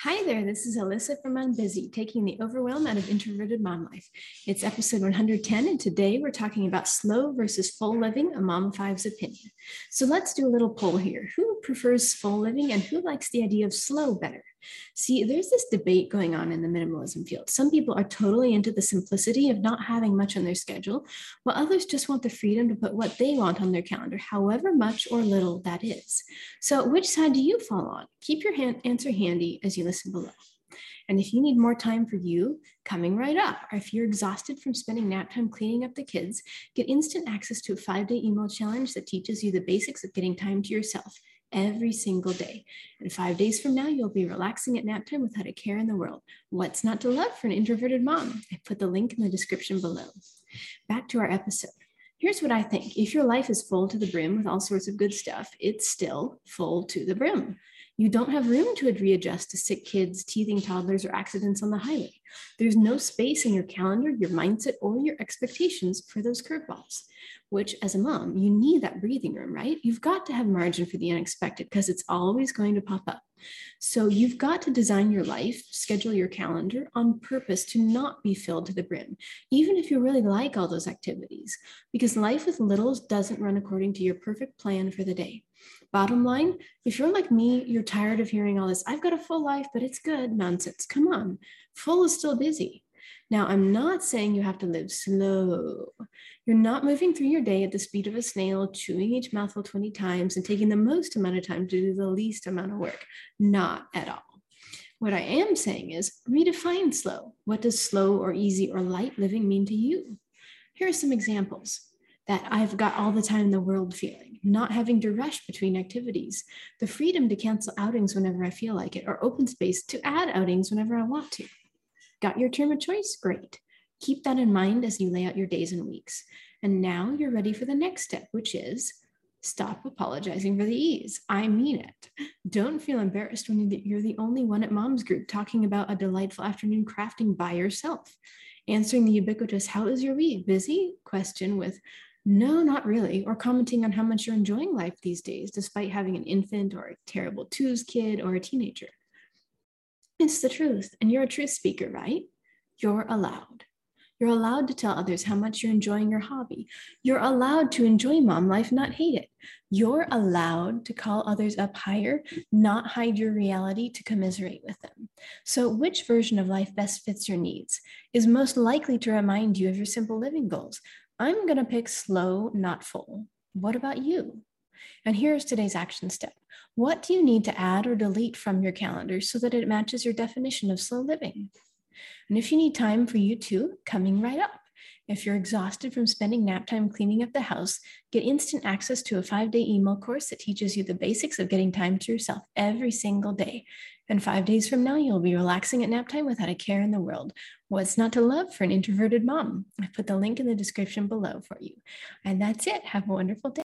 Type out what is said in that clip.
Hi there, this is Alyssa from Unbusy, taking the overwhelm out of introverted mom life. It's episode 110, and today we're talking about slow versus full living, a mom five's opinion. So let's do a little poll here. Who prefers full living and who likes the idea of slow better? See, there's this debate going on in the minimalism field. Some people are totally into the simplicity of not having much on their schedule, while others just want the freedom to put what they want on their calendar, however much or little that is. So, which side do you fall on? Keep your hand, answer handy as you listen below. And if you need more time for you, coming right up, or if you're exhausted from spending nap time cleaning up the kids, get instant access to a five day email challenge that teaches you the basics of getting time to yourself every single day. And five days from now, you'll be relaxing at nap time without a care in the world. What's not to love for an introverted mom? I put the link in the description below. Back to our episode. Here's what I think if your life is full to the brim with all sorts of good stuff, it's still full to the brim. You don't have room to readjust to sick kids, teething toddlers, or accidents on the highway. There's no space in your calendar, your mindset, or your expectations for those curveballs, which as a mom, you need that breathing room, right? You've got to have margin for the unexpected because it's always going to pop up. So you've got to design your life, schedule your calendar on purpose to not be filled to the brim, even if you really like all those activities, because life with littles doesn't run according to your perfect plan for the day. Bottom line, if you're like me, you're tired of hearing all this, I've got a full life, but it's good nonsense. Come on, full is still busy. Now, I'm not saying you have to live slow. You're not moving through your day at the speed of a snail, chewing each mouthful 20 times and taking the most amount of time to do the least amount of work. Not at all. What I am saying is redefine slow. What does slow or easy or light living mean to you? Here are some examples that I've got all the time in the world feeling, not having to rush between activities, the freedom to cancel outings whenever I feel like it, or open space to add outings whenever I want to. Got your term of choice? Great. Keep that in mind as you lay out your days and weeks. And now you're ready for the next step, which is stop apologizing for the ease. I mean it. Don't feel embarrassed when you're the only one at mom's group talking about a delightful afternoon crafting by yourself. Answering the ubiquitous, how is your week? Busy question with, no, not really, or commenting on how much you're enjoying life these days, despite having an infant or a terrible twos kid or a teenager. It's the truth, and you're a truth speaker, right? You're allowed. You're allowed to tell others how much you're enjoying your hobby. You're allowed to enjoy mom life, not hate it. You're allowed to call others up higher, not hide your reality to commiserate with them. So, which version of life best fits your needs is most likely to remind you of your simple living goals? I'm going to pick slow, not full. What about you? And here's today's action step. What do you need to add or delete from your calendar so that it matches your definition of slow living? And if you need time for you too, coming right up. If you're exhausted from spending nap time cleaning up the house, get instant access to a five day email course that teaches you the basics of getting time to yourself every single day. And five days from now, you'll be relaxing at nap time without a care in the world. What's not to love for an introverted mom? I put the link in the description below for you. And that's it. Have a wonderful day.